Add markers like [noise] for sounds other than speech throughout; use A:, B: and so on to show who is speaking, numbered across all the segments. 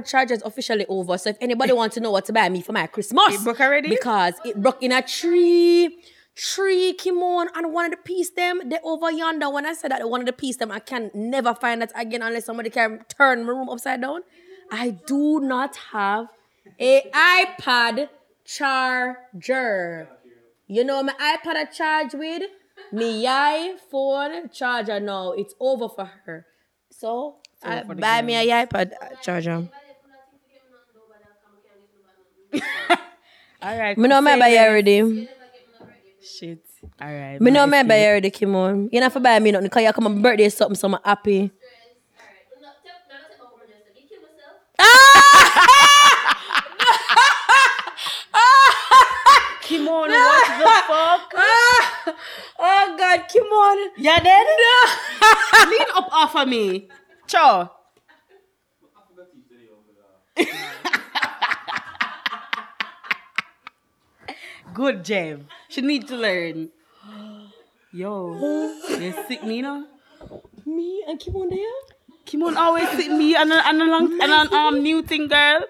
A: charge is officially over. So if anybody wants to know what to buy me for my Christmas,
B: It broke already?
A: because it broke in a tree. Tree Kimon and one of the piece them they over yonder. When I said that one of the piece them, I can never find that again unless somebody can turn my room upside down. I do not have a iPad charger. You know my iPad I charge with me iPhone charger now. It's over for her. So I
B: uh, the
A: buy me a iPad charger. [laughs]
B: All right.
A: Me no my buy already.
B: Shit. All right.
A: Me know
B: nice
A: my buy
B: thing.
A: already, Kimon. Oh. You know for buy me nothing because you come on my birthday something, so I'm happy. [laughs]
B: Kimon, oh, what the fuck? [laughs]
A: Oh God, Kimon. Oh.
B: Yeah, then? Lean up off of me. Cho. Good, Jev. She need to learn. Yo, you sick me, no?
A: Me and Kimon there?
B: Kimon always sick me and a, and a long and an um new thing, girl.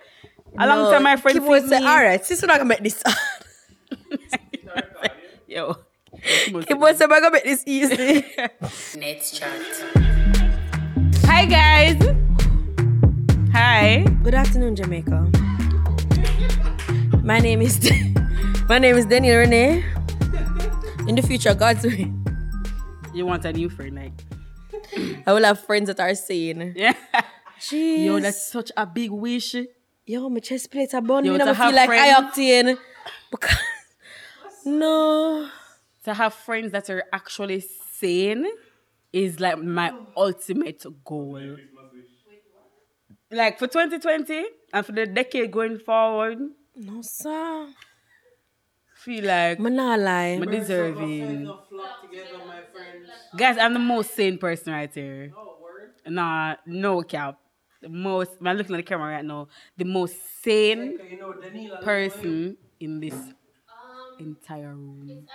B: A long time my friend
A: Kimon said, all right, since we're not gonna make this. [laughs]
B: Yo.
A: Kimon said, we're gonna make this easy. [laughs] Nets Chat.
B: Hi guys. Hi.
A: Good afternoon, Jamaica. My name is [laughs] my name is Daniel Renee. In the future, God's way,
B: You want a new friend, like?
A: I will have friends that are sane.
B: Yeah.
A: Jeez.
B: Yo, that's such a big wish.
A: Yo, my chest plate are burn.
B: Yo,
A: me
B: to
A: now I
B: have
A: feel like I
B: friends.
A: octane. Because [laughs] no.
B: To have friends that are actually sane is like my ultimate goal. Like for 2020 and for the decade going forward,
A: No, sir.
B: Feel like
A: I'm not lie.
B: I'm deserving. Guys, I'm the most sane person right here. Nah, no cap. The most, I'm looking at the camera right now. The most sane person in this entire room.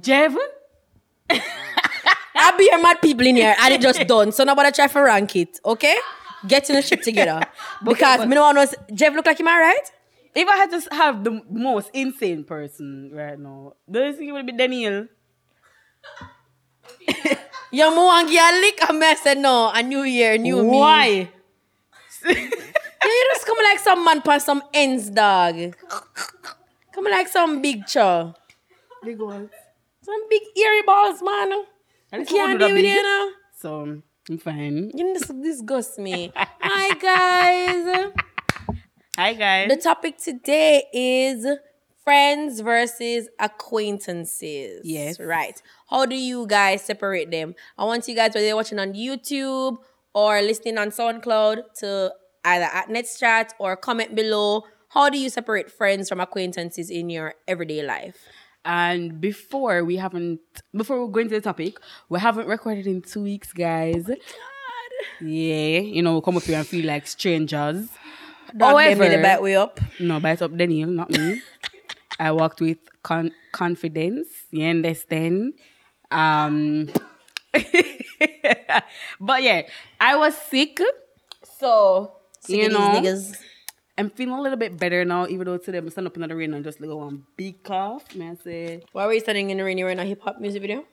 B: Jev?
A: I be here mad people in here and it just done. So nobody try to rank it, okay? Getting the shit together. [laughs] Because
B: but-
A: me no want to Jeff look like him alright?
B: If I had to have the most insane person right now, do you think it would be Daniel? [laughs]
A: Yo, mo want give a lick and me I said no, a new year, new me.
B: Why? [laughs]
A: Yo, you just come like some man past some ends, dog. Come like some big chow.
B: Big ones.
A: Some big earry balls, man.
B: Least
A: Can't deal with you now.
B: So, I'm fine.
A: You disgust me. [laughs] Hi, guys.
B: Hi, guys.
A: The topic today is friends versus acquaintances.
B: Yes.
A: Right. How do you guys separate them? I want you guys, whether you're watching on YouTube or listening on SoundCloud, to either at Nets Chat or comment below. How do you separate friends from acquaintances in your everyday life?
B: And before we haven't, before we go into the topic, we haven't recorded in two weeks, guys. Oh yeah, you know, we come up here and feel like strangers.
A: Them
B: However-
A: the back way up.
B: No, bite up Daniel, not me. I walked with con- confidence. You understand? Um, [laughs] but yeah, I was sick, so
A: Sick
B: you know,
A: niggas.
B: I'm feeling a little bit better now. Even though today I'm stand up in the rain and just like one big cough. May I say?
A: Why were you standing in the rain? You were in a hip hop music video?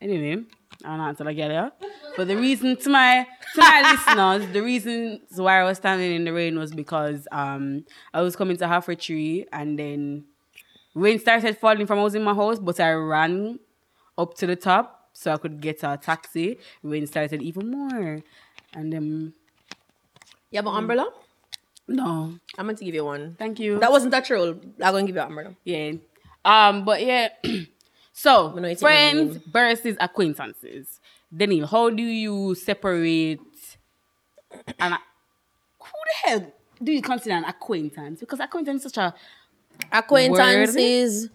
B: Anyway, I'm not know until I get there. But the reason to my to my [laughs] listeners, the reason why I was standing in the rain was because um I was coming to Half Way Tree and then rain started falling from I was in my house, but I ran up to the top so I could get a taxi. Rain started even more. And then
A: You have an umbrella?
B: no,
A: I'm going to give you one.
B: thank you.
A: That wasn't that troll. I'm going to give you an umbrella.
B: Yeah. Um, but yeah. [clears throat] so
A: We know
B: friends
A: even
B: versus acquaintances. Daniel, how do you separate an who the hell do you consider an acquaintance? Because acquaintance is such a
A: Acquaintances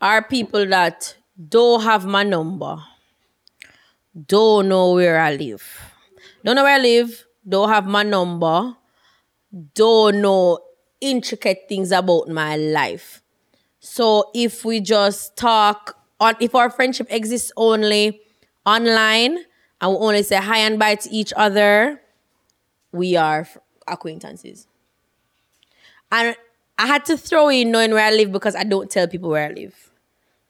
A: are people that don't have my number, don't know where I live, don't know where I live, don't have my number, don't know intricate things about my life. So if we just talk on, if our friendship exists only online and we only say hi and bye to each other, we are acquaintances. And I had to throw in knowing where I live because I don't tell people where I live.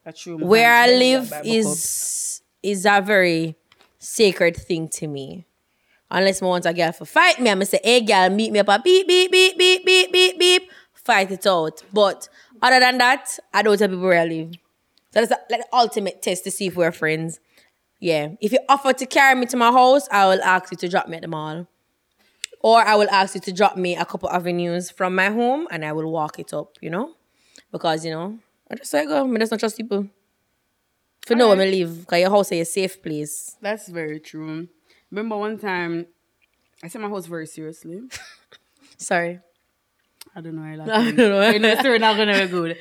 B: That's true.
A: Where I live is is a very sacred thing to me. Unless I want a girl for fight me, I'm gonna say, hey girl, meet me up a beep, beep, beep, beep, beep, beep, beep, fight it out. But other than that, I don't tell people where I live. So that's like the ultimate test to see if we're friends. Yeah. If you offer to carry me to my house, I will ask you to drop me at the mall. Or I will ask you to drop me a couple avenues from my home and I will walk it up, you know? Because, you know, I just say go, I just not trust people. For you know where I live, because your house is a safe place.
B: That's very true. Remember one time, I said my house very seriously. [laughs]
A: Sorry.
B: I don't know why I [laughs]
A: I don't know.
B: the story not gonna be good.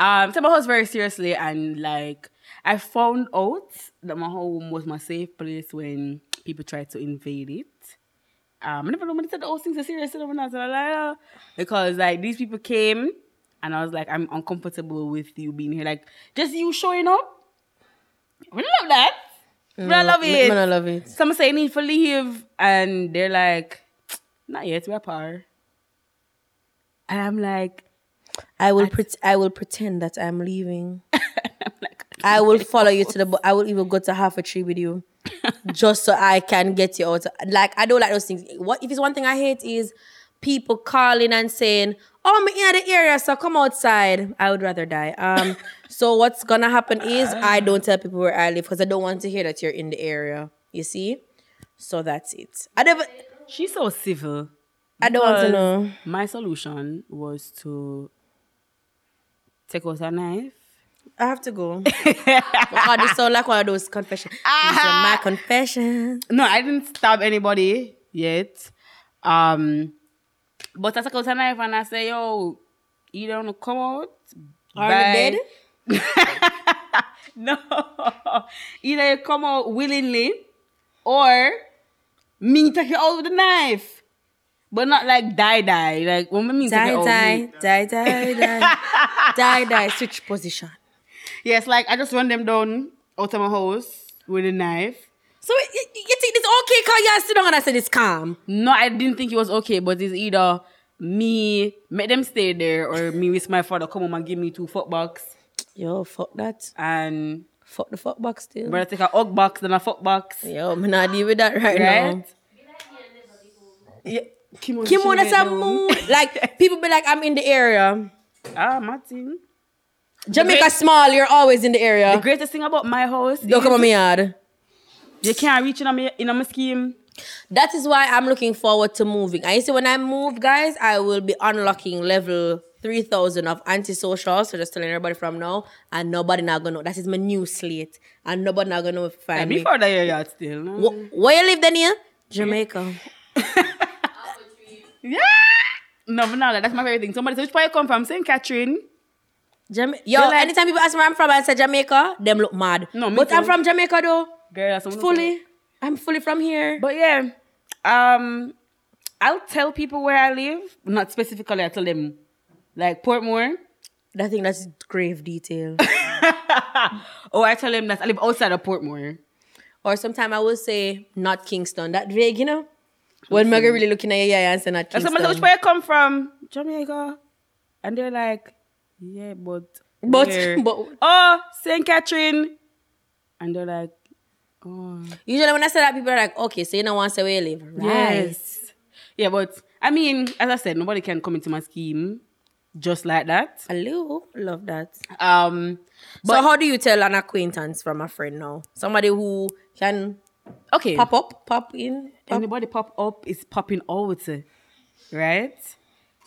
B: Um, so my house very seriously, and like I found out that my home was my safe place when people tried to invade it. Um, I never know when they said those things are serious. I don't know, so I'm like, because like these people came, and I was like, I'm uncomfortable with you being here. Like just you showing up. We love that. We don't love it.
A: me not love it.
B: Some say need for leave, and they're like, not yet, we're par. And I'm like,
A: I will pret- I will pretend that I'm leaving. [laughs]
B: I'm like,
A: I will follow you to the. bo- I will even go to half a tree with you, [laughs] just so I can get you out. Like I don't like those things. What if it's one thing I hate is people calling and saying, "Oh, I'm in the area, so come outside." I would rather die. Um. [laughs] so what's gonna happen is I don't tell people where I live because I don't want to hear that you're in the area. You see. So that's it. I never.
B: she's so civil.
A: I don't want to know.
B: My solution was to take out a knife.
A: I have to go. oh, this sound like one of those confessions. Are my confessions.
B: No, I didn't stab anybody yet. Um, but I took out a knife and I say, yo, you don't come out.
A: Are you
B: by- [laughs] no. Either you come out willingly or me take you out with the knife. But not like die die. Like when we mean take
A: Die,
B: you out.
A: die, die, die, die, [laughs] die, die. Switch position.
B: Yes, like I just run them down out of my house with a knife.
A: So you, you you think it's okay because you sit down and I said it's calm.
B: No, I didn't think it was okay, but it's either me make them stay there or me with my father come home and give me two fuck box
A: Yo, fuck that.
B: and
A: Fuck the fuck box still.
B: brother take a hug box then a fuck box.
A: Yo, I'm not deal with that right, now.
B: Yeah. Kim,
A: Kim, that's a mood. Like [laughs] people be like, I'm in the area.
B: Ah, Martin.
A: Jamaica
B: great-
A: small, you're always in the area.
B: The greatest thing about my house
A: Don't
B: is
A: come on me yard.
B: you can't reach in on me in on my scheme.
A: That is why I'm looking forward to moving. I see when I move, guys, I will be unlocking level 3000 of antisocial. So just telling everybody from now, and nobody not gonna know. That is my new slate. And nobody not gonna know if I
B: And
A: find me.
B: before that you're still. No?
A: Wh- where you live then here? Jamaica. [laughs] [laughs]
B: Yeah. No, but no, that's my favorite thing. Somebody said, which part you come from? St. Catherine.
A: Jama- Yo,
B: like-
A: anytime people ask me where I'm from, I say Jamaica, them look mad.
B: No,
A: but I'm from Jamaica though.
B: Girl, that's
A: Fully. I'm fully from here.
B: But yeah, um, I'll tell people where I live. Not specifically, I tell them like Portmore.
A: I think that's grave detail. [laughs]
B: Or I tell them that I live outside of Portmore.
A: or sometimes I will say not Kingston. That vague, you know? When Mega really looking at your eye and not
B: And somebody said, which where you come from? Jamaica. And they're like, yeah, but
A: But-
B: where?" [laughs]
A: but-
B: oh, St. Catherine. And they're like, oh,
A: Usually when I say that, people are like, okay, so you don't want to say where you live. Right.
B: yes. Yeah, but I mean, as I said, nobody can come into my scheme just like that.
A: Hello. Love that.
B: Um,
A: so how do you tell an acquaintance from a friend now? Somebody who can
B: okay.
A: pop up, pop in.
B: Anybody pop up is popping out, right?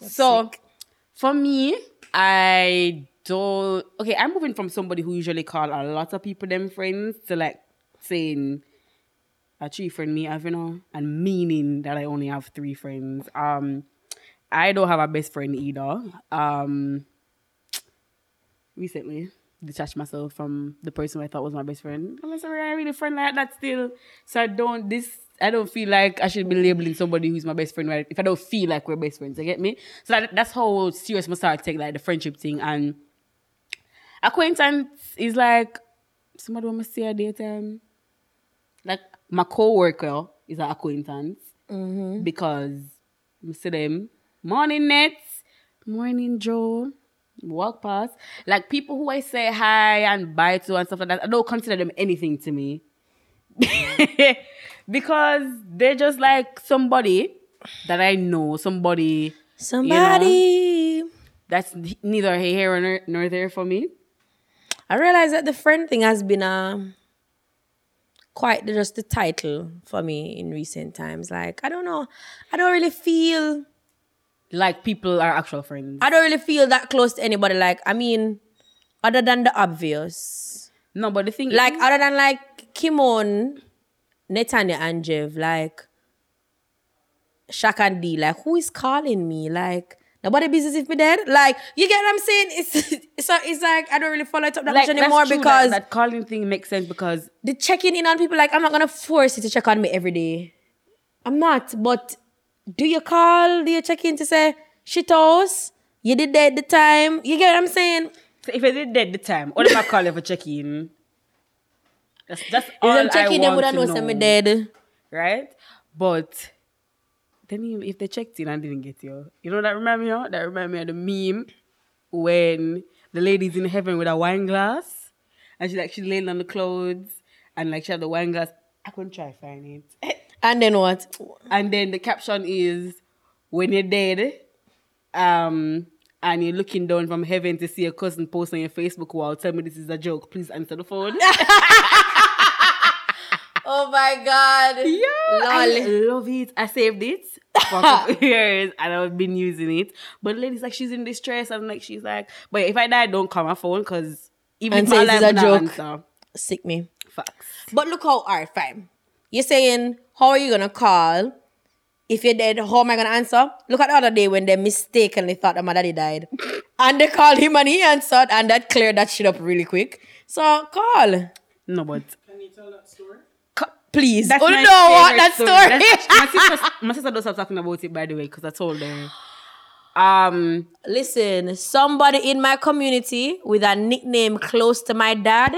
B: so for me, I don't. Okay, I'm moving from somebody who usually call a lot of people them friends to like saying a three friend me have you know, and meaning that I only have three friends. Um, I don't have a best friend either. Um, recently detached myself from the person I thought was my best friend. I'm sorry, I really friend like that still. So I don't this I don't feel like I should be labeling somebody who's my best friend right if I don't feel like we're best friends. You get me? So that, that's how serious must I start take like the friendship thing and acquaintance is like somebody want to see a daytime. like my co-worker is an acquaintance
A: Mm-hmm.
B: because I see them morning nets, morning Joe, walk past. Like people who I say hi and bye to and stuff like that, I don't consider them anything to me. [laughs] because they're just like somebody that I know, somebody
A: Somebody.
B: that's neither here nor, nor there for me.
A: I realize that the friend thing has been a quite just the title for me in recent times. Like I don't know, I don't really feel
B: Like people are actual friends.
A: I don't really feel that close to anybody. Like I mean, other than the obvious,
B: no, but the thing
A: like
B: is,
A: other than like Kimon, Netanya and Jev, like Shaq and D, like who is calling me? Like nobody business if me dead. Like you get what I'm saying? It's [laughs] it's, it's like I don't really follow it up that
B: like,
A: much anymore because
B: that, that calling thing makes sense because
A: the checking in on people like I'm not gonna force you to check on me every day. I'm not, but do you call? Do you check in to say shit house? You did that at the time. You get what I'm saying?
B: So if I did that the time, what am I calling for check-in? That's that's all
A: If them
B: I
A: checking, them
B: want to
A: know
B: know,
A: say me dead.
B: right? But then if they checked in and didn't get you, you know that remind me of? That remind me of the meme when the lady's in heaven with a wine glass and she like she's laying on the clothes and like she had the wine glass. I couldn't try find it. [laughs]
A: And then what?
B: And then the caption is when you're dead, um, and you're looking down from heaven to see a cousin post on your Facebook wall, tell me this is a joke. Please answer the phone. [laughs]
A: Oh my god.
B: yeah, I love it. I saved it for a couple [laughs] years and I've been using it. But the lady's like, she's in distress. And like, she's like, but if I die, don't call my phone because even
A: And
B: if my
A: say this is
B: life
A: a
B: not
A: joke.
B: answer.
A: Sick me.
B: Facts.
A: But look how alright, fine. You're saying how are you gonna call? If you're dead, how am I gonna answer? Look at the other day when they mistakenly thought that my daddy died. [laughs] and they called him and he answered and that cleared that shit up really quick. So call.
B: No, but
C: Can you tell that story?
A: Please.
B: That's
A: oh
B: my
A: no, what that story.
B: That's- my, sister, [laughs] my sister does stop talking about it, by the way, because I told her. Um,
A: Listen, somebody in my community with a nickname close to my dad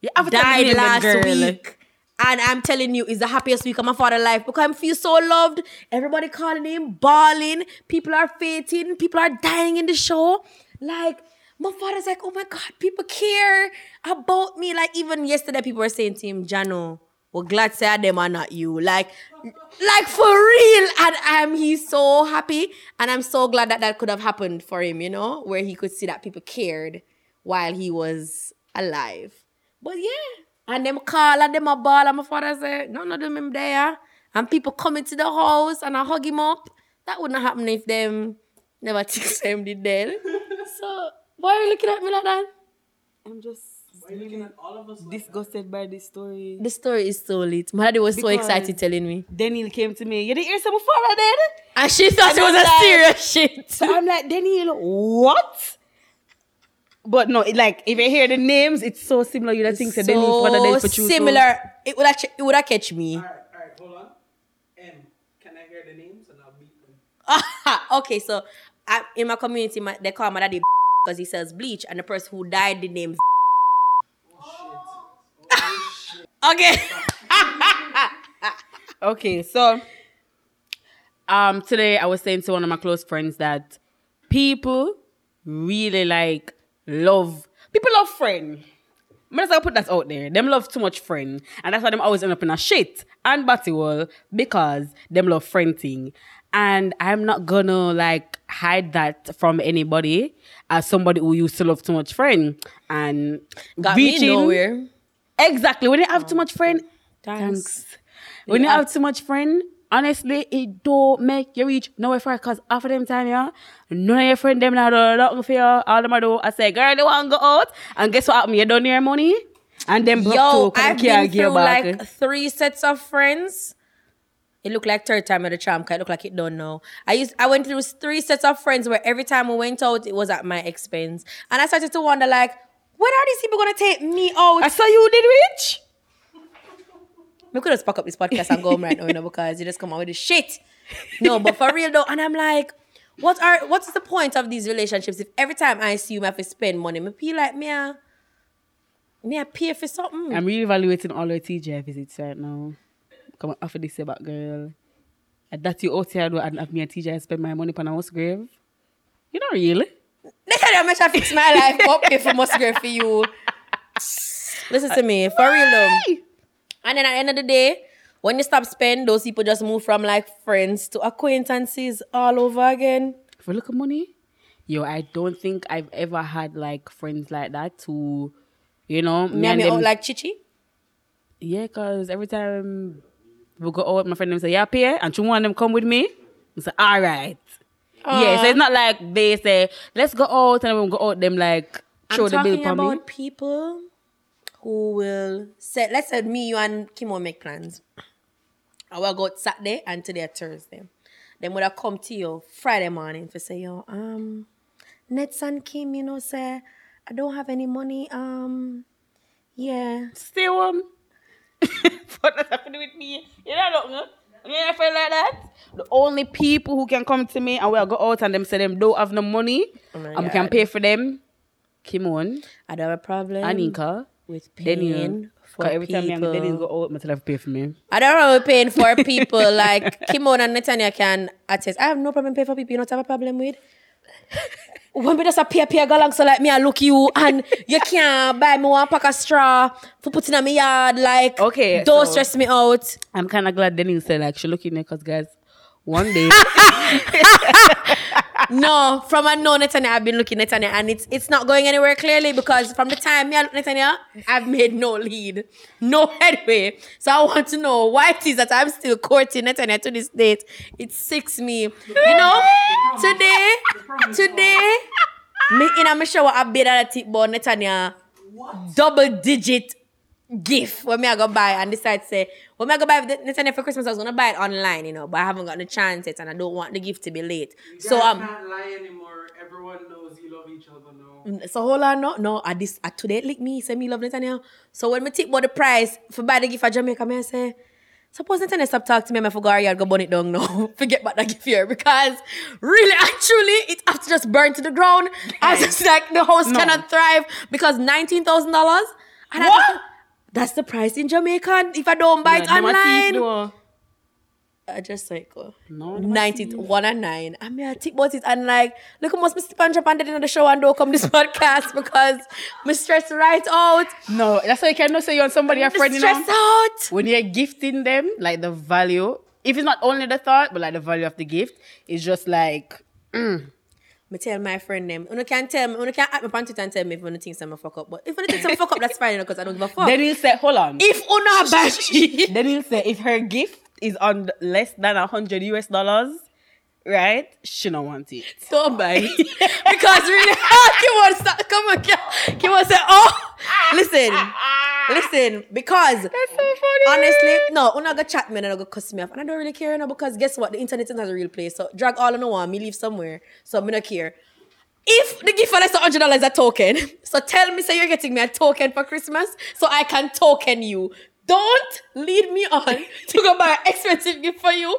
B: you have to tell me
A: died last
B: girl.
A: week. And I'm telling you, it's the happiest week of my father's life because I feel so loved. Everybody calling him, bawling. People are fainting. People are dying in the show. Like, my father's like, oh my God, people care about me. Like, even yesterday, people were saying to him, Jano, we're glad say them are not you. Like, like for real. And I'm he's so happy. And I'm so glad that that could have happened for him, you know, where he could see that people cared while he was alive. But yeah. And them call and them a ball and my father say, none of them him there. And people coming to the house and I hug him up. That wouldn't happen if them never [laughs] took him did dead. so why are you looking at me like that?
B: I'm just
C: Why are you looking all of us?
B: disgusted by this story.
A: The story is so lit. My daddy was so excited telling me.
B: Daniel came to me. You didn't hear some father dead?
A: And she thought it was
B: I'm
A: a
B: like-
A: serious shit.
B: So I'm like, Daniel, what? But no, it, like if you hear the names, it's so similar. You don't think so Daniel's father dead for
A: so
B: true.
A: similar. It would have it would have catch me.
C: All right, all right, hold on. M, can I hear the names and I'll beat them? [laughs]
A: okay, so I, in my community, my, they call my daddy [laughs] because he sells bleach, and the person who died, the name. [laughs] okay. [laughs]
B: Okay, so um today I was saying to one of my close friends that people really like love people love friend. I'm just gonna put that out there. Them love too much friend. And that's why them always end up in a shit and batty wall because them love friend thing. And I'm not gonna like hide that from anybody as somebody who used to love too much friend. And
A: Got me
B: reaching-
A: nowhere.
B: Exactly. When you have too much friend,
A: Thanks.
B: thanks. When you have too much friend, honestly, it don't make you reach nowhere far. Cause after them time, yeah, none of your friend them now do nothing for you. All them I do, I say, girl, they want to go out, and guess what happened? You don't need your money, and then
A: Yo, I've been through
B: back.
A: like eh. three sets of friends. It looked like third time at the tram. 'cause It looked like it don't know. I used I went through three sets of friends where every time we went out, it was at my expense, and I started to wonder like, when are these people gonna take me out?
B: I saw you did rich. [laughs]
A: We could just pack up this podcast and go home right now, you know, because you just come out with this shit. No, but for real though, and I'm like, what are what's the point of these relationships if every time I see you, I have to spend money? Me feel like me, ah, Me I pay for something.
B: I'm reevaluating all our TGI visits right now. Come on, after this about girl. And that you out here and have me and TGI spend my money on a house grave. You know really?
A: Look at how much I fix my life up pay for Musgrave for you. Listen to me, for real though. And then at the end of the day, when you stop spending, those people just move from like friends to acquaintances all over again.
B: For look of money. Yo, I don't think I've ever had like friends like that to you know,
A: Me and me
B: them-
A: out like Chichi.
B: Yeah, cause every time we go out, my friend them say, "Yeah, pay," and two one of them come with me. I say, "All right." Yeah, so it's not like they say, "Let's go out," and we go out. Them like throw
A: I'm
B: the bill for
A: about
B: me.
A: people who will say, let's say me, you, and Kimo make plans. I will go out Saturday and today Thursday. Then would I come to you Friday morning for say, yo, um, Nets and Kim, you know, say, I don't have any money. Um, yeah.
B: Stay home. [laughs] what does have with me? You know, look? You know, feel like that. The only people who can come to me and we'll go out and them say them don't have no money,
A: Oh
B: and we can pay for them. Kimon,
A: I don't have a problem
B: Anika,
A: with paying for
B: Cause every time me and
A: people.
B: Go out, my tell have to pay for me.
A: I don't know paying for people like Kimon and Netanya can attest. I have no problem paying for people you don't have a problem with. When we just appear, appear, go along, so like me, I look you and you [laughs] can't buy me one pack of straw for putting in my yard. Like,
B: Okay,
A: don't
B: so-
A: stress me out.
B: I'm kind of glad Dennis said like she looking there because guys, one day [laughs]
A: no, from a no I've been looking at and it's it's not going anywhere clearly because from the time me I look Netanya, I've made no lead, no [laughs] headway. So I want to know why it is that I'm still courting Netanya to this date. It sicks me. You know, today, today, me in a shower I bid at tip about Netanya double digit gift when me I go buy and decide say when me I go buy the Netanya for Christmas I was gonna buy it online, you know, but I haven't gotten the chance yet and I don't want the gift to be late.
C: You
A: So um
C: can't lie anymore. Everyone knows you love each other now.
A: so hold on, no, no. At this, at today, like me, say me love Netanyahu. So when me think about the price for buy the gift for Jamaica, me I say, suppose Netanyahu stop talking to me, me forgot yard go burn it down now. [laughs] Forget about that gift here because really, actually, it have to just burn to the ground. I was just like the house
B: No.
A: cannot thrive because nineteen thousand dollars.
B: What?
A: That's the price in Jamaica if I don't buy it
B: Yeah, a
A: online. I just like uh,
B: No, them
A: 90 one and nine. I mean, I think about it and like, look, I must be sleep and jump and in the show and don't come this [laughs] podcast because me stress right out.
B: No, that's why you cannot say you're on somebody
A: Me
B: friend, you
A: stress
B: know.
A: out.
B: When you're gifting them, like the value, if it's not only the thought, but like the value of the gift, it's just like
A: Me tell my friend them. You can tell me, you can add me on Twitter and tell me if you think some fuck up. But if you think some fuck up, that's fine because I don't give a fuck.
B: then he'll say, hold on.
A: if [laughs] you not
B: then he'll say if her gift is on less than a hundred US dollars, right? She don't want it.
A: don't buy it. because really, he wants to come on, he wants to say, oh, listen, [laughs] listen, because
B: That's so funny.
A: Honestly, no, when I go chat me and I go cuss me off. And I don't really care, you because guess what? The internet is not a real place. So drag all I know want me leave somewhere. So me not care. If the gift for less than hundred dollars a token, [laughs] so tell me say you're getting me a token for Christmas so I can token you. Don't lead me on [laughs] to go buy an expensive gift for you.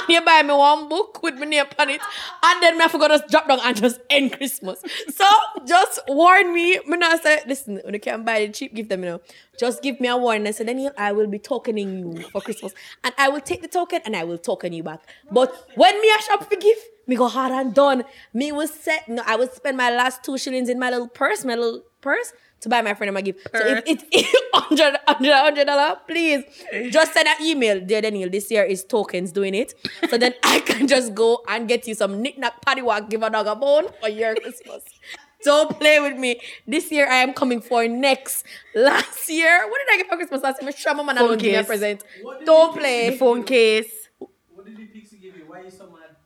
A: [laughs] You buy me one book with my name on it, and then me I forgot to drop down and just end Christmas. So just warn me. Me not say, listen, when you can't buy the cheap gift, them you know, just give me a warning. I said, Daniel, I will be tokening you for Christmas, and I will take the token and I will token you back. But when me I shop for gift, me go hard and done. Me will set. No, I will spend my last two shillings in my little purse, my little purse. To buy my friend my gift. So if it's [laughs] hundred, hundred, hundred dollar, please just send an email, dear Daniel. This year is tokens doing it, so then [laughs] I can just go and get you some knickknack, paddywhack, give a dog a bone for your Christmas. [laughs] Don't play with me. This year I am coming for next. Last year, what did I get for Christmas last year? My Shrama man
B: Phone
A: don't give me a present. Don't play.
B: The phone case.
C: What did the pixie give you? Why are you so mad?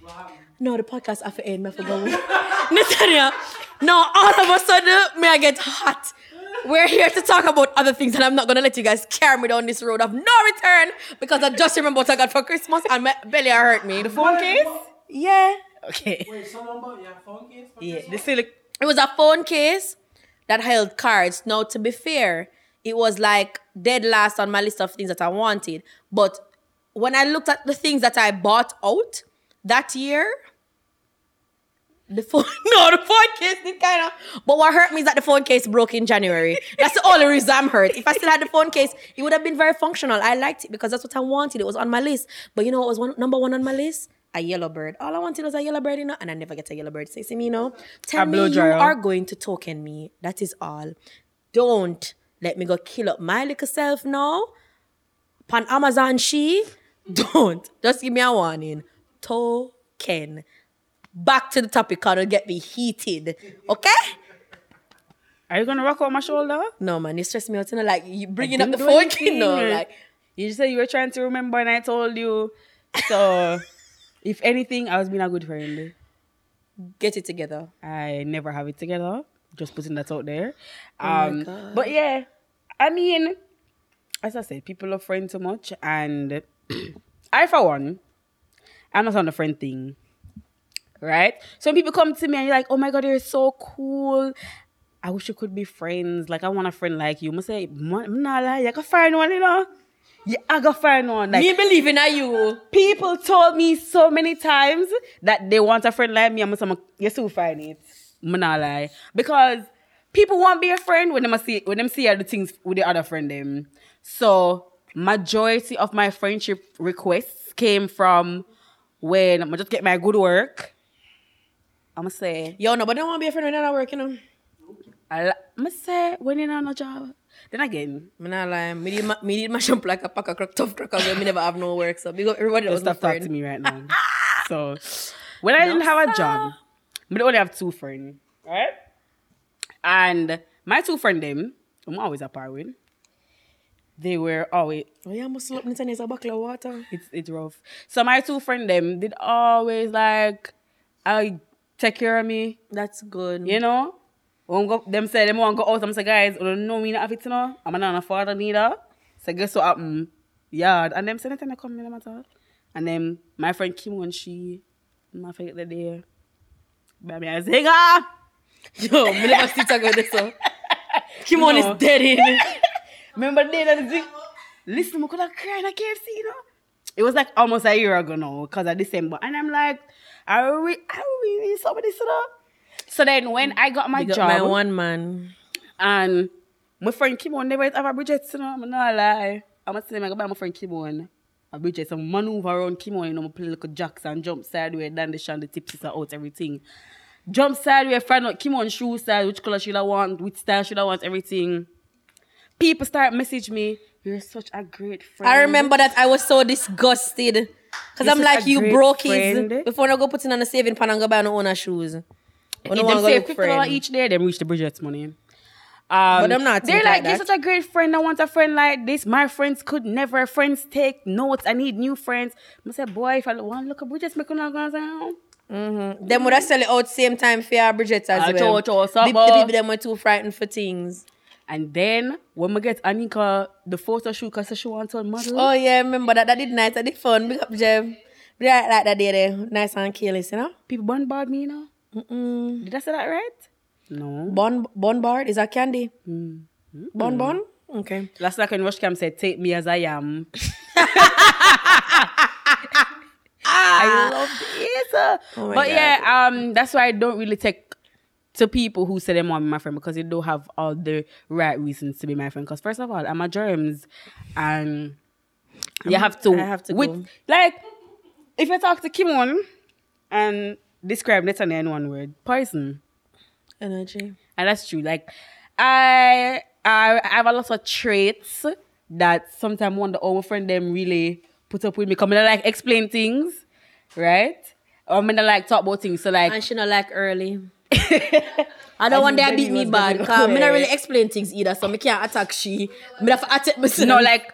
C: What happened?
A: No, the podcast after end, I forgot. [laughs] Netanya, no, all of a sudden, may I get hot. We're here to talk about other things, and I'm not gonna let you guys carry me down this road of no return because I just remember what I got for Christmas and my belly hurt me. The phone case? Yeah.
B: Okay.
C: Wait, someone bought your phone case? for
B: Yeah.
C: Christmas?
B: This
A: It was a phone case that held cards. Now, to be fair, it was like dead last on my list of things that I wanted. But when I looked at the things that I bought out that year, The phone, [laughs] no, the phone case did kind of. But what hurt me is that the phone case broke in January. That's the only reason I'm hurt. If I still had the phone case, it would have been very functional. I liked it because that's what I wanted. It was on my list. But you know what was one number one on my list? A yellow bird. All I wanted was a yellow bird, you know, and I never get a yellow bird. So see me, you know. Tell me you
B: dryer.
A: are going to token me. That is all. Don't let me go kill up my little self now. Pan Amazon she. Don't. Just give me a warning. Token back to the topic because it'll get me heated. Okay?
B: Are you gonna rock on my shoulder?
A: No, man, you stress me out. You know, like you bringing up the phone, [laughs] you know, like
B: You just said you were trying to remember, and I told you. So, [laughs] if anything, I was being a good friend.
A: get it together.
B: I never have it together. Just putting that out there.
A: my
B: Um,
A: God.
B: but yeah, I mean, as I said, people are friends too much, and [clears throat] I, for one, I'm not on the friend thing. Right? So when people come to me and you're like, "Oh my god, you're so cool." I wish you could be friends. Like I want a friend like you. I say, "Man, nah, lie, you can find one, you know. Yeah, I can find one. Like
A: me believing in you.
B: people told me so many times that they want a friend like me. I'm saying, you still find it. I'm not lie. Because people won't be a friend when them see when them see other things with the other friend them. So majority of my friendship requests came from when I just get my good work. I'ma say
A: Yo, no, but don't want to be a friend when you're not working.
B: I, I'ma say when you're not on a job. Then again,
A: Me not lie. Me did, ma- me did mash up like a pack of crack, tough crackers when me never have no work. So up everybody that was my
B: to me right now. [laughs] so when I didn't have a job, I only have two friends, right? And my two friends, them, I'm always apart with. They were always
A: Oh yeah, I must look into this a buckle of water.
B: it's it's rough. So my two friends, them, did always like I take care of me,
A: That's good.
B: you know. When go, them say them want to go out, I'm say guys, you don't know me not have it, you know. I'm not a father neither. So guess what happened? Yeah, and them say anytime I come in, at And then my friend Kim when she, I forget the day. But me I say, [laughs]
A: Yo, me never see talk about this. So. Kimon
B: No.
A: is dead in. [laughs]
B: remember the day that the? Listen, I could have cried at KFC, you know. It was like almost a year ago now, because of December, and I'm like, I really, I really need somebody to know. So then when I got my
A: up
B: job,
A: my one man.
B: And my friend Kimon never have a Bridget, you know, I'm not lie. I'm gonna say I go buy my friend Kimon a Bridget, some maneuver around Kimon, you know, I play little jacks and jump sideways, down the shan, the tips are out, everything. Jump sideways, find out Kimon shoe style, which color should I want, which style should I want, everything. People start message me, you're such a great friend.
A: I remember that I was so disgusted. Because I'm like, you broke his. Before I go put it on a saving pan and go buy no owner shoes.
B: If
A: I
B: them save fifty dollars each day, them reach the Bridget's money. Um,
A: But I'm not
B: They're like,
A: like
B: you're such a great friend. I want a friend like this. My friends could never. Friends take notes. I need new friends. I say, boy, if I want to look at Bridget's, make not go down.
A: Them would have sell it out same time for Bridget as well. the, the people them were too frightened for things.
B: And then when we get Anika the photo shoot, cause she wants on model.
A: Oh yeah, remember that? That did nice. That did fun. Big up Jeff. Right like that day there. Nice and careless, you know?
B: People bombard me, you know.
A: Mm-mm.
B: Did I say that right? No.
A: Bon bar is that candy?
B: Mm.
A: Bon bon? Okay.
B: Last night when Rush Cam said, "Take me as I am." [laughs] I love this.
A: Oh
B: but
A: God.
B: yeah, um, that's why I don't really take to people who say they want to be my friend because they don't have all the right reasons to be my friend. Because first of all, I'm a germs, and you have to.
A: I have to
B: with,
A: go.
B: like if you talk to Kimon and describe Netanya in one word, poison.
A: Energy.
B: And that's true. Like I I I have a lot of traits that sometimes wonder oh my friend them really put up with me. Come and like explain things, right? Or I when I like talk about things. So like
A: And she not like early. [laughs] I don't want
B: knew
A: that
B: that
A: beat me
B: was
A: bad.
B: gonna
A: Cause
B: go
A: me not really explain things either. So me can't attack she. Me have to attack myself.
B: no, like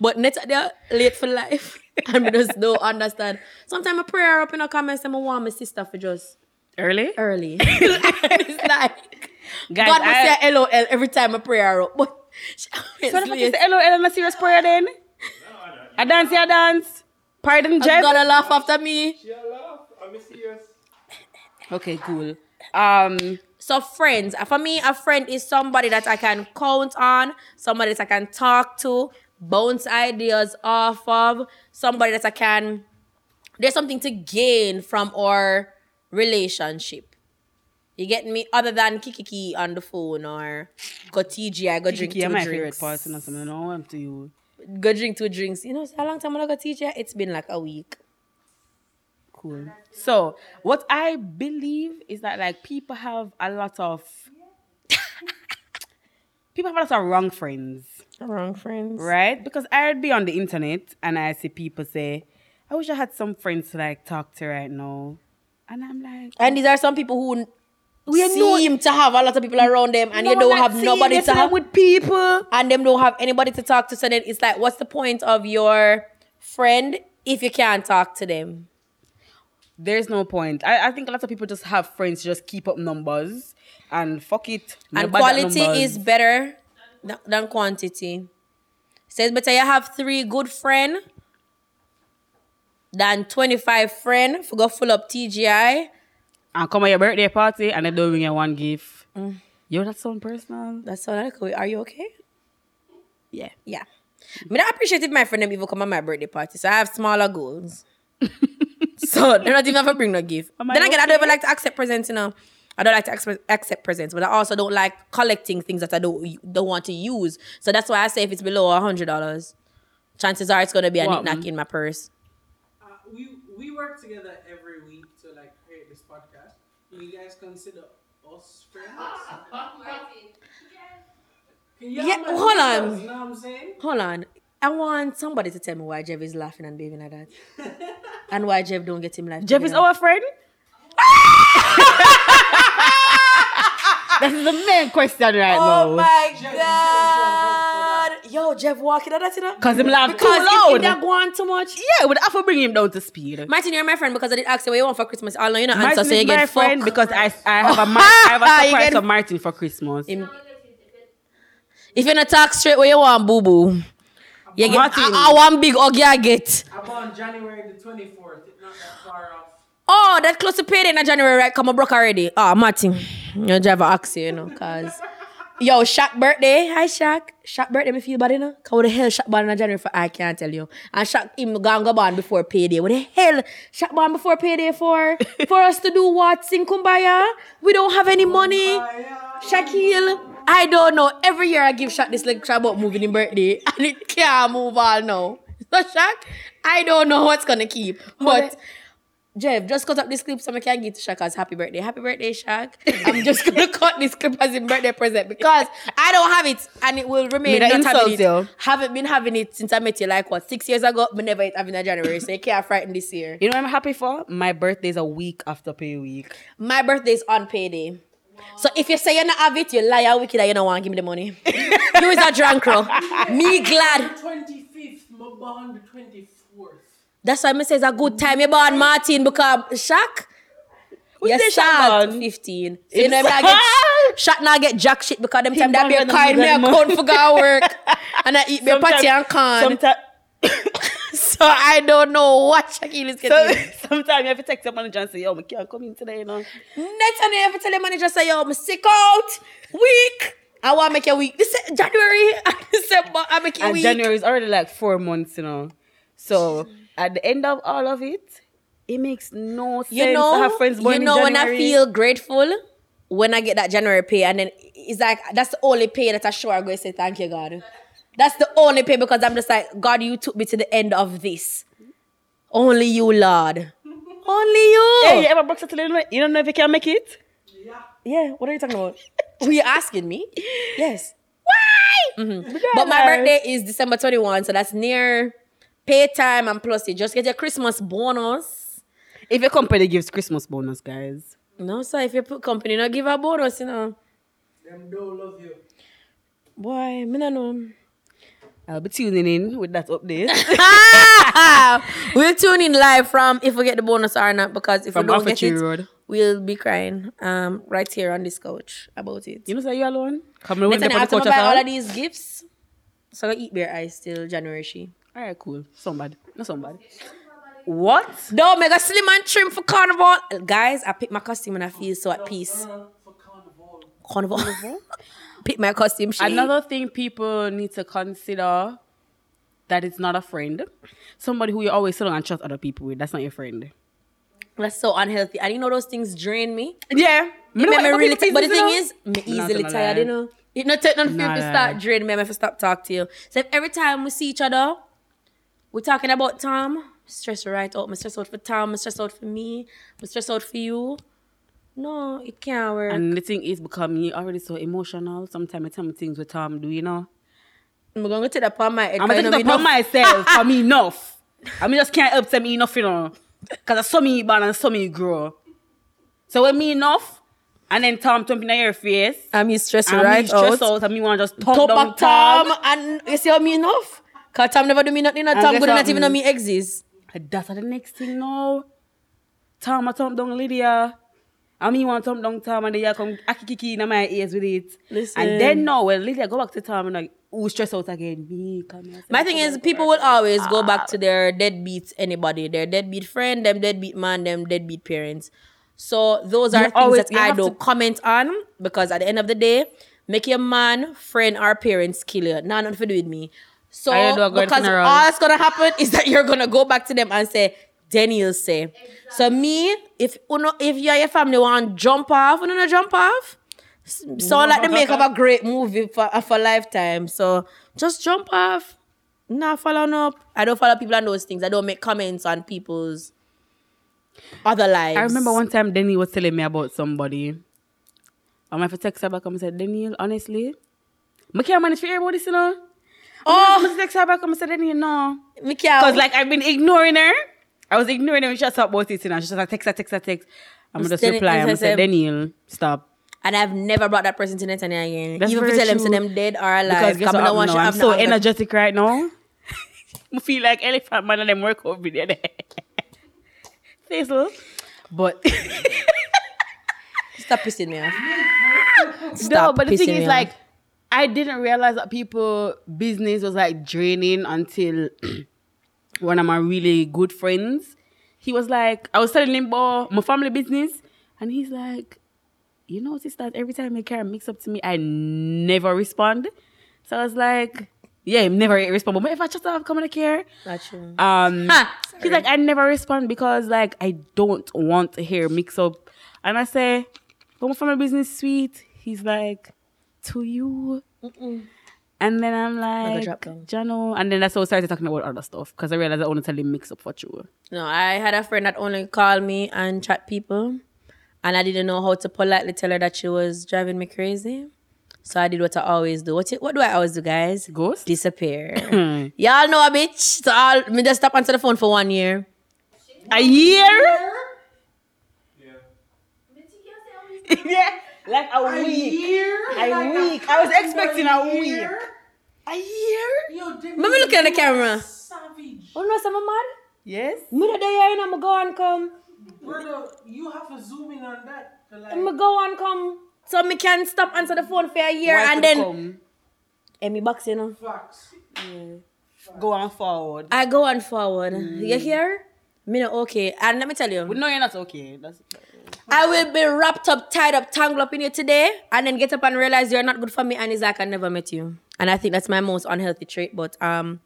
A: But net they're late for life. [laughs] and me just don't understand. Sometimes I pray her up in the comments and I want my sister for just
B: early.
A: early. [laughs] it's like
B: Guys,
A: God must
B: I-
A: say LOL every time I pray her up. But she always
B: So the fuck
A: late.
B: is LOL and a serious prayer then? I dance, I dance. Pardon,
A: I'm
B: Jeff.
A: gonna laugh after me.
C: Yeah, laugh. I'm serious.
B: Okay, cool. Um,
A: So friends, uh, for me, a friend is somebody that I can count on, somebody that I can talk to, bounce ideas off of, somebody that I can. There's something to gain from our relationship. You get me? Other than Kikiki on the phone or go TGI, go drink two
B: my
A: drinks.
B: favorite you know, something I I'm to you.
A: Go drink two drinks. You know, how long time I go TGI? It's been like a week.
B: Cool. So, what I believe is that like people have a lot of [laughs] people have a lot of wrong friends,
A: Wrong friends.
B: right? Because I'd be on the internet and I see people say, "I wish I had some friends to like talk to right now," and I'm like,
A: And these are some people who
B: We
A: seem to have a lot of people around them, and you
B: "No,
A: don't have nobody to have
B: with people.
A: and them don't have anybody to talk to. So then it's like, what's the point of your friend if you can't talk to them?
B: There's no point. I, I think a lot of people just have friends to just keep up numbers and fuck it.
A: And quality is better than, than quantity. Says better you have three good friend than 25 friend for go full up TGI.
B: and come at your birthday party and they don't bring you one gift.
A: Mm.
B: Yo, that's so personal.
A: That's all I could. Are you okay?
B: Yeah.
A: Yeah. I mean, I appreciate if my friend them even come at my birthday party. So I have smaller goals. [laughs] so [laughs] they're not even ever bring no gift.
B: Am I
A: then again, I don't
B: okay?
A: even like to accept presents, you know. I don't like to accept, accept presents, but I also don't like collecting things that I don't don't want to use. So that's why I say if it's below a hundred dollars, chances are it's gonna be a
B: What?
A: knick-knack in my purse.
C: Uh, we we work together every week to like create this podcast. Do you guys consider us friends? Can you
A: Yeah, hold on.
C: You know what I'm saying?
A: Hold on. I want somebody to tell me why Jeff is laughing and behaving like that. [laughs] and why Jeff don't get him life.
B: Jeff is our friend. That is the main question right
A: Oh
B: now.
C: Oh my
A: god. Yo, Jeff walking at that, you know?
B: Cause him laugh
A: Because
B: too
A: if,
B: loud.
A: if they're going too much.
B: yeah, we have to bring him down to speed.
A: Martin, you're my friend because I did ask you what you want for Christmas. I'll know you not answer,
B: Martin
A: so you
B: is my
A: get
B: friend
A: fucked.
B: because I, I [laughs] have a Mar- I have a [laughs] surprise
A: get-
B: for Martin for Christmas.
A: Him- If you're not talk straight where you want, boo boo. You get
B: Martin.
A: I, I want big ugly I get.
C: I'm on January the 24th. It's not that far off.
A: Oh, that close to payday in January, right? Come on, broke already. Ah, Martin. You drive a oxy, you know, cause [laughs] Yo, Shaq birthday. Hi Shaq. Shaq birthday me feel bad, you know? Cause what the hell Shaq born in January for I can't tell you. And Shaq him gone go born before payday. What the hell Shaq born before payday for? [laughs] for us to do what? Sing Kumbaya? We don't have any money. Shaquille, I don't know. Every year I give Shaq this lecture about moving in birthday, [laughs] and it can't move all now. So Shaq, I don't know what's gonna keep. But Jeff, just cut up this clip so I can give to Shaq as happy birthday. Happy birthday, Shaq. I'm [laughs] just gonna cut this clip as a birthday present because I don't have it and it will remain
B: Me
A: not having it.
B: you.
A: Haven't been having it since I met you like what six years ago, but never it having in January. So you can't frighten this year.
B: You know what I'm happy for? My birthday is a week after pay week.
A: My birthday is on payday. So if you say you not have it, you lie, you wicked, and you don't want to give me the money. [laughs] you is a drunk crow. Me glad.
C: 25th, my born the 24th.
A: That's why I say it's a good time. You born Martin because Shaq.
B: Who's
A: Yes,
B: the Shaq
A: Shaq. 15. So you know, I get, [laughs] Shaq now get jack shit because them time that be a
B: born when
A: kind me
B: them
A: a
B: good
A: con for go work. And I eat me patty and con.
B: Sometime,
A: So I don't know what Shaquille is
B: so,
A: getting. [laughs]
B: sometime you have to text your manager and say, yo, I can't come in today, you know.
A: Next time you ever tell the manager say, yo, I'm sick out, week. I want to make you week. This is January and [laughs] December, I make you
B: And
A: week.
B: January is already like four months, you know. So at the end of all of it, it makes no sense
A: you know,
B: to have friends born
A: you know when I feel grateful when I get that January pay, and then it's like that's the only pay that I sure I'm going to say thank you, God. That's the only pay because I'm just like God, you took me to the end of this. Only you, Lord. [laughs] Only you.
B: Hey, you ever broke something? You don't know if you can make it?
C: Yeah.
A: Yeah, what are you talking about? [laughs] Were you asking me? [laughs] Yes. Why? Mhm. But my birthday is December 21, so that's near pay time, and plus you just get your Christmas bonus.
B: If your company gives Christmas bonus, guys.
A: No, sir. if you put company, not give a bonus, you know.
C: Them don't love you.
A: Boy, me no know.
B: I'll be tuning in with that update. [laughs] [laughs]
A: we'll tune in live from if we get the bonus or not because if
B: From
A: we don't get
B: Alpha
A: it,
B: Road.
A: we'll be crying um right here on this couch about it.
B: You know, say you alone? Come on,
A: Next
B: when
A: time
B: the
A: I have to buy all
B: all.
A: of these gifts. So I eat beer ice till January she.
B: All right, cool. Somebody. Not somebody. What?
A: No, mega slim and trim for carnival. Guys, I pick my costume and I feel so at peace.
C: For carnival.
A: Carnival. [laughs] pick my costume.
B: Another thing people need to consider that it's not a friend. Somebody who you always sit down and trust other people with. That's not your friend.
A: That's so unhealthy. And you know those things drain me.
B: Yeah. Me know
A: me really
B: people
A: but the thing is, me easily tired, you know. It not take none for
B: Nah,
A: to
B: nah,
A: start draining me, I have to stop talk to you. So if every time we see each other, we're talking about Tom, stress right out. I'm stress out for Tom, I'm stress out for me, I'm stress out for you. No, it can't work.
B: And the thing is, because me already so emotional, sometimes I tell me things with Tom, do you know?
A: I'm gonna take that upon my head.
B: I'm gonna
A: you
B: take
A: know
B: it
A: me
B: upon
A: enough.
B: myself for me [laughs] enough. I mean, just can't help them enough, you know. Because I saw me born and I saw me grow. So when me enough, and then Tom thumping in your face,
A: I'm you stress
B: and
A: right
B: me stress
A: out.
B: out, and me want to just talk
A: Top
B: down
A: back Tom, and you see how me enough? Cause Tom never do me nothing, no
B: And
A: Tom
B: guess
A: good
B: what
A: not even know me exist.
B: And That's the next thing now. Tom, I thump down Lydia. And me want to long Tom, and then you come akikiki in my ears with it.
A: Listen.
B: And then now, when Lydia go back to Tom, and like, who stress out again? Me, come here.
A: My thing is, people will always go back ah. to their deadbeat anybody, their deadbeat friend, them deadbeat man, them deadbeat parents. So those are
B: You
A: things
B: always-
A: that I don't
B: to-
A: comment on because at the end of the day, make your man, friend, or parents kill you. Nah, nothing to do with me. So
B: I do a good
A: because all that's gonna happen is that you're gonna go back to them and say, Daniel say. So me, if uno, if you and your family want jump off, uno no jump off. So like the make of a great movie for uh, for lifetime. So just jump off. Not following up. I don't follow people on those things. I don't make comments on people's other lives.
B: I remember one time Denny was telling me about somebody. I'm have to text her back and said, Daniel, honestly, I can't manage to hear about this, you know. Oh, I'm text her back and said, Daniel, no. Because like I've been ignoring her. I was ignoring when she just talked about it, know. She just like text her, text her, text. I'm just
A: Denny-
B: reply. I'm
A: gonna
B: say, Daniel, stop.
A: and I've never brought that person to Netanya again.
B: That's
A: Even if you tell them to them dead or alive.
B: Because guess
A: come
B: what
A: on,
B: happened
A: watch
B: now?
A: it,
B: I'm so
A: no anger.
B: energetic right now. [laughs] I feel like elephant man and them work over there. [laughs] Cecil. But [laughs]
A: Stop pissing me off.
B: no, but the thing is
A: off.
B: like I didn't realize that people business was like draining until [clears throat] one of my really good friends. He was like, I was telling him about my family business, and he's like, you notice that every time a car mix up to me, I never respond. So I was like, yeah, I never respond. But if I just have come in care,
A: true.
B: um,
A: Ha, [laughs]
B: he's like, I never respond because like I don't want to hear mix up. And I say, but my family business sweet. He's like, to you. And then I'm
A: go drop
B: like,
A: down.
B: Jano. And then that's how I started talking about other stuff because I realized I want to tell him mix up for you.
A: No, I had a friend that only called me and chat people, and I didn't know how to politely tell her that she was driving me crazy. So I did what I always do. What, what do I always do, guys?
B: Ghost?
A: Disappear. [clears throat] Y'all know a bitch. So I'll me just stop answer the phone for one year.
B: A year? yeah, [laughs] like a,
C: A
B: week.
C: year?
B: A
C: Like
B: week. I was expecting a week.
C: year?
B: A year?
C: Yo,
A: Let me look at the camera.
C: are Savage.
A: Oh no, some mad?
B: Yes.
A: Me not there, you know, me go and come.
C: Brother, you have to zoom in on that. to Like,
A: Me go and come. So me can stop answer the phone for a year
B: Why
A: and then
B: come?
A: and me box, you know.
C: facts.
B: go on forward.
A: I go on forward. You mm. hear? Me not okay. And let me tell you.
B: We know you're not okay. That's
A: I will be wrapped up, tied up, tangled up in you today, and then get up and realize you're not good for me, and it's like I never met you. And I think that's my most unhealthy trait. But um,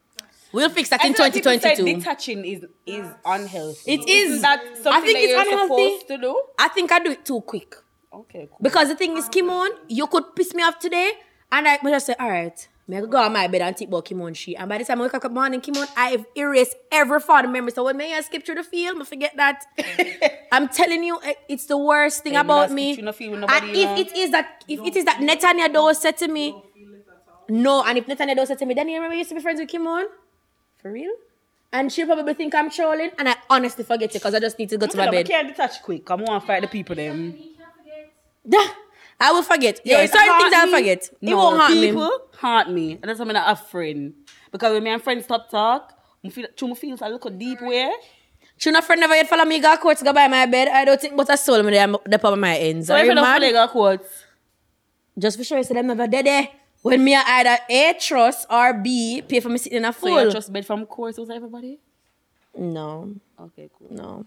A: we'll fix that in
B: I feel like people say
A: 2022.
B: Detaching is is unhealthy.
A: It is.
B: Isn't that something
A: I think
B: that
A: it's
B: you're
A: unhealthy.
B: supposed to do?
A: I think I do it too quick.
B: Okay, cool.
A: Because the thing is, Kimon, you could piss me off today, and I would just say, all right, I could go on my bed and think about Kimon she. And by the time I wake up in the morning, Kimon, I've erased every fond memory. So when me I skip through the field, I forget that. [laughs] I'm telling you, eh, it's the worst thing
B: Yeah,
A: about me.
B: no field with
A: And
B: nobody, you know.
A: if it is that, if it is that Netanya Doe said to me, no, and if Netanya Doe said to me, then you remember you used to be friends with Kimon? For real? And she'll probably think I'm trolling, and I honestly forget it because I just need to go to my
B: I
A: bed.
B: can't detach quick. I want to fight the people them. [laughs]
A: I will forget. Yeah,
B: it
A: certain things I'll
B: me.
A: forget. It
B: No,
A: won't haunt me.
B: people haunt me. And that's something that a friend. Because when me and friends stop talk, I feel, I feel a little deep way.
A: Tuna friend never yet follow me go to go by my bed. I don't think but I soul me there the palm of my ends.
B: So
A: Are you mad?
B: your quotes,
A: Just for sure, you say them never dead there. When me I either A trust or B pay for me sitting in a
B: so you trust bed from course with everybody?
A: no,
B: Okay, cool.
A: no.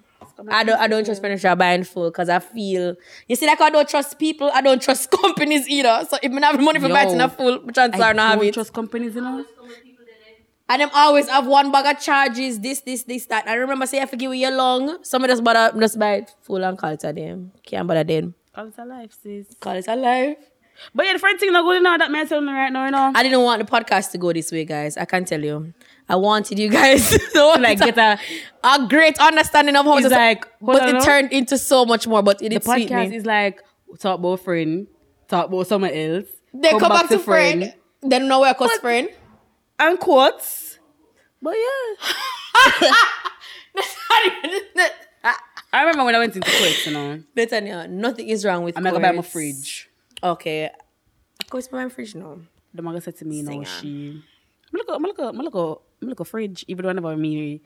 A: I don't I don't trust furniture buying full because I feel you see like I don't trust people, I don't trust [laughs] companies either. So if I have money for
B: Yo,
A: buying in a full, chances
B: I
A: are not have
B: don't
A: it.
B: trust companies, you know.
A: And them always have one bag of charges, this, this, this, that. I remember say I forgive you long. Some of us bother just buy it full and call it a them. Can't bother them.
B: Call it a life, sis.
A: Call it a life.
B: But yeah, the friend thing not good now that man telling me right now, you know.
A: I didn't want the podcast to go this way, guys. I can tell you. I wanted you guys [laughs] to
B: like, get a-
A: a great understanding of how
B: It's like,
A: but it
B: no?
A: turned into so much more. But it
B: the
A: did sweet
B: podcast
A: me.
B: is like talk about friend, talk about someone else.
A: They come, back, to friend. Then nowhere cause friend.
B: And quotes. But yeah. [laughs] I remember when I went into quotes, you know.
A: Netanya, nothing is wrong with
B: I'm gonna buy my fridge.
A: Okay. Of course, my fridge now.
B: The mother said to me, no, she. I look, I look, I look, I look a fridge. Even whenever me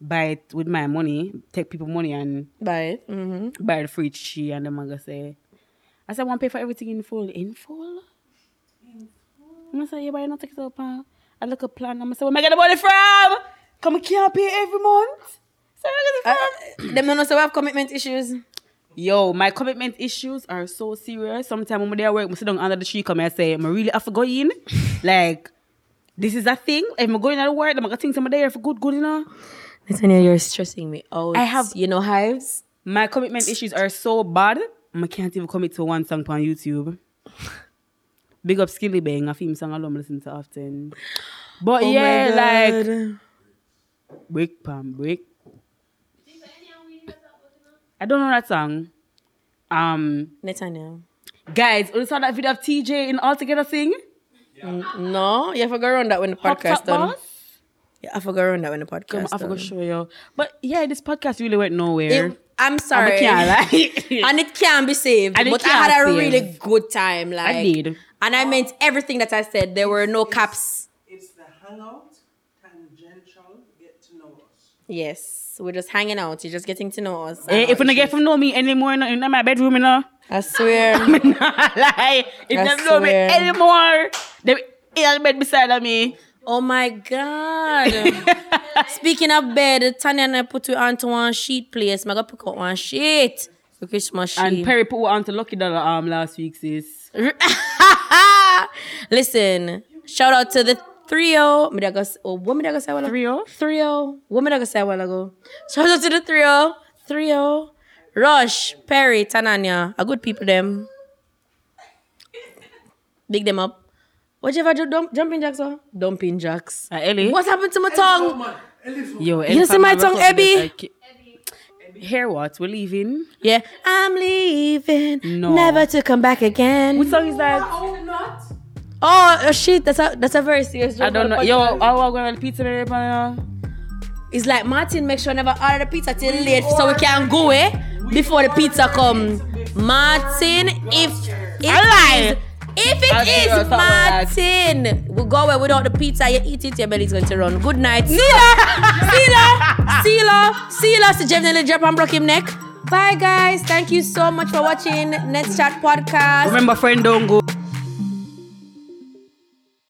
B: buy it with my money, take people money and
A: Buy it. Mm-hmm.
B: buy the fridge. She and the mother say, I said, I want to pay for everything in full. In full? I'm said, yeah, but you not take it up. Huh? I look a plan. I'm gonna say, where am I get the money from? Come, I can't pay every month. So where I get it from?
A: Uh, them don't know so we have commitment issues.
B: Yo, my commitment issues are so serious. Sometimes when they work, I sit down under the tree, come and say, I'm really have to go in. [laughs] like, this is a thing. If I'm going to work, I'm going to think somebody there for good, good, you know.
A: Netanya, you're stressing me out.
B: I have-
A: you know, hives.
B: My commitment issues are so bad, I can't even commit to one song on YouTube. [laughs] Big up Skillibeng, a theme song I love listen to often. But
A: Oh
B: yeah, like, break, pam, break. I don't know that song. Um,
A: Netanya.
B: guys, we saw that video of TJ in All Together Sing?
A: No, you have to go around that when the
B: Hot
A: podcast
B: Top
A: done.
B: Boss?
A: Yeah, I forgot around that when the
B: Come,
A: podcast
B: I forgot
A: done.
B: to show you. But yeah, this podcast really went nowhere.
A: It- I'm
B: I
A: sorry.
B: can't lie. [laughs]
A: and it can be saved.
B: And it
A: but I
B: can
A: had a
B: save.
A: really good time. Like
B: did.
A: And I meant everything that I said. There were no caps.
C: It's the hangout, tangential, get to know us.
A: Yes. We're just hanging out. You're just getting to know us.
B: Eh, if you don't get from know me anymore in, in my bedroom, you know.
A: I swear. [laughs]
B: Nah, lie. If
A: I
B: they don't know me
A: swear.
B: anymore, they in bed beside of me.
A: oh my God. [laughs] Speaking of bed, Tanya and I put you onto one sheet place. I got pick up one sheet. For Christmas sheet.
B: And Perry put on to Lucky Dollar arm last week, sis. [laughs]
A: Listen, shout out to the trio. Oh. Me da go Oh, what me da go say a while ago?
B: Trio? Oh?
A: Trio. Oh. What me da go say a while ago? Shout out to the trio. Trio. Rush, Perry, Tananya. A good people them. Big them up. What you ever do? Dump, jumping jacks or? Dumping jacks.
B: Uh, Ellie.
A: What happened to my tongue?
C: man, elephant.
B: Yo,
A: You see my tongue, Abby?
B: Hear what? We're leaving.
A: Yeah. I'm leaving.
B: No.
A: Never to come back again.
B: What song is that?
C: Oh, not.
A: Oh, shit. That's a that's a very serious.
B: I don't know.
A: the
B: Yo,
A: podcast.
B: I was going to pizza there, now.
A: It's like Martin make sure never order the pizza till late so we can go eh before the pizza come. Martin, if if
B: lie.
A: If it is Martin, we go away without the pizza. You eat it, your belly's going to run. Good night. See ya, see ya, see ya, see ya. See Jeff drop and broke him neck. Bye guys. Thank you so much for watching Nets Chat podcast.
B: Remember, friend, don't go.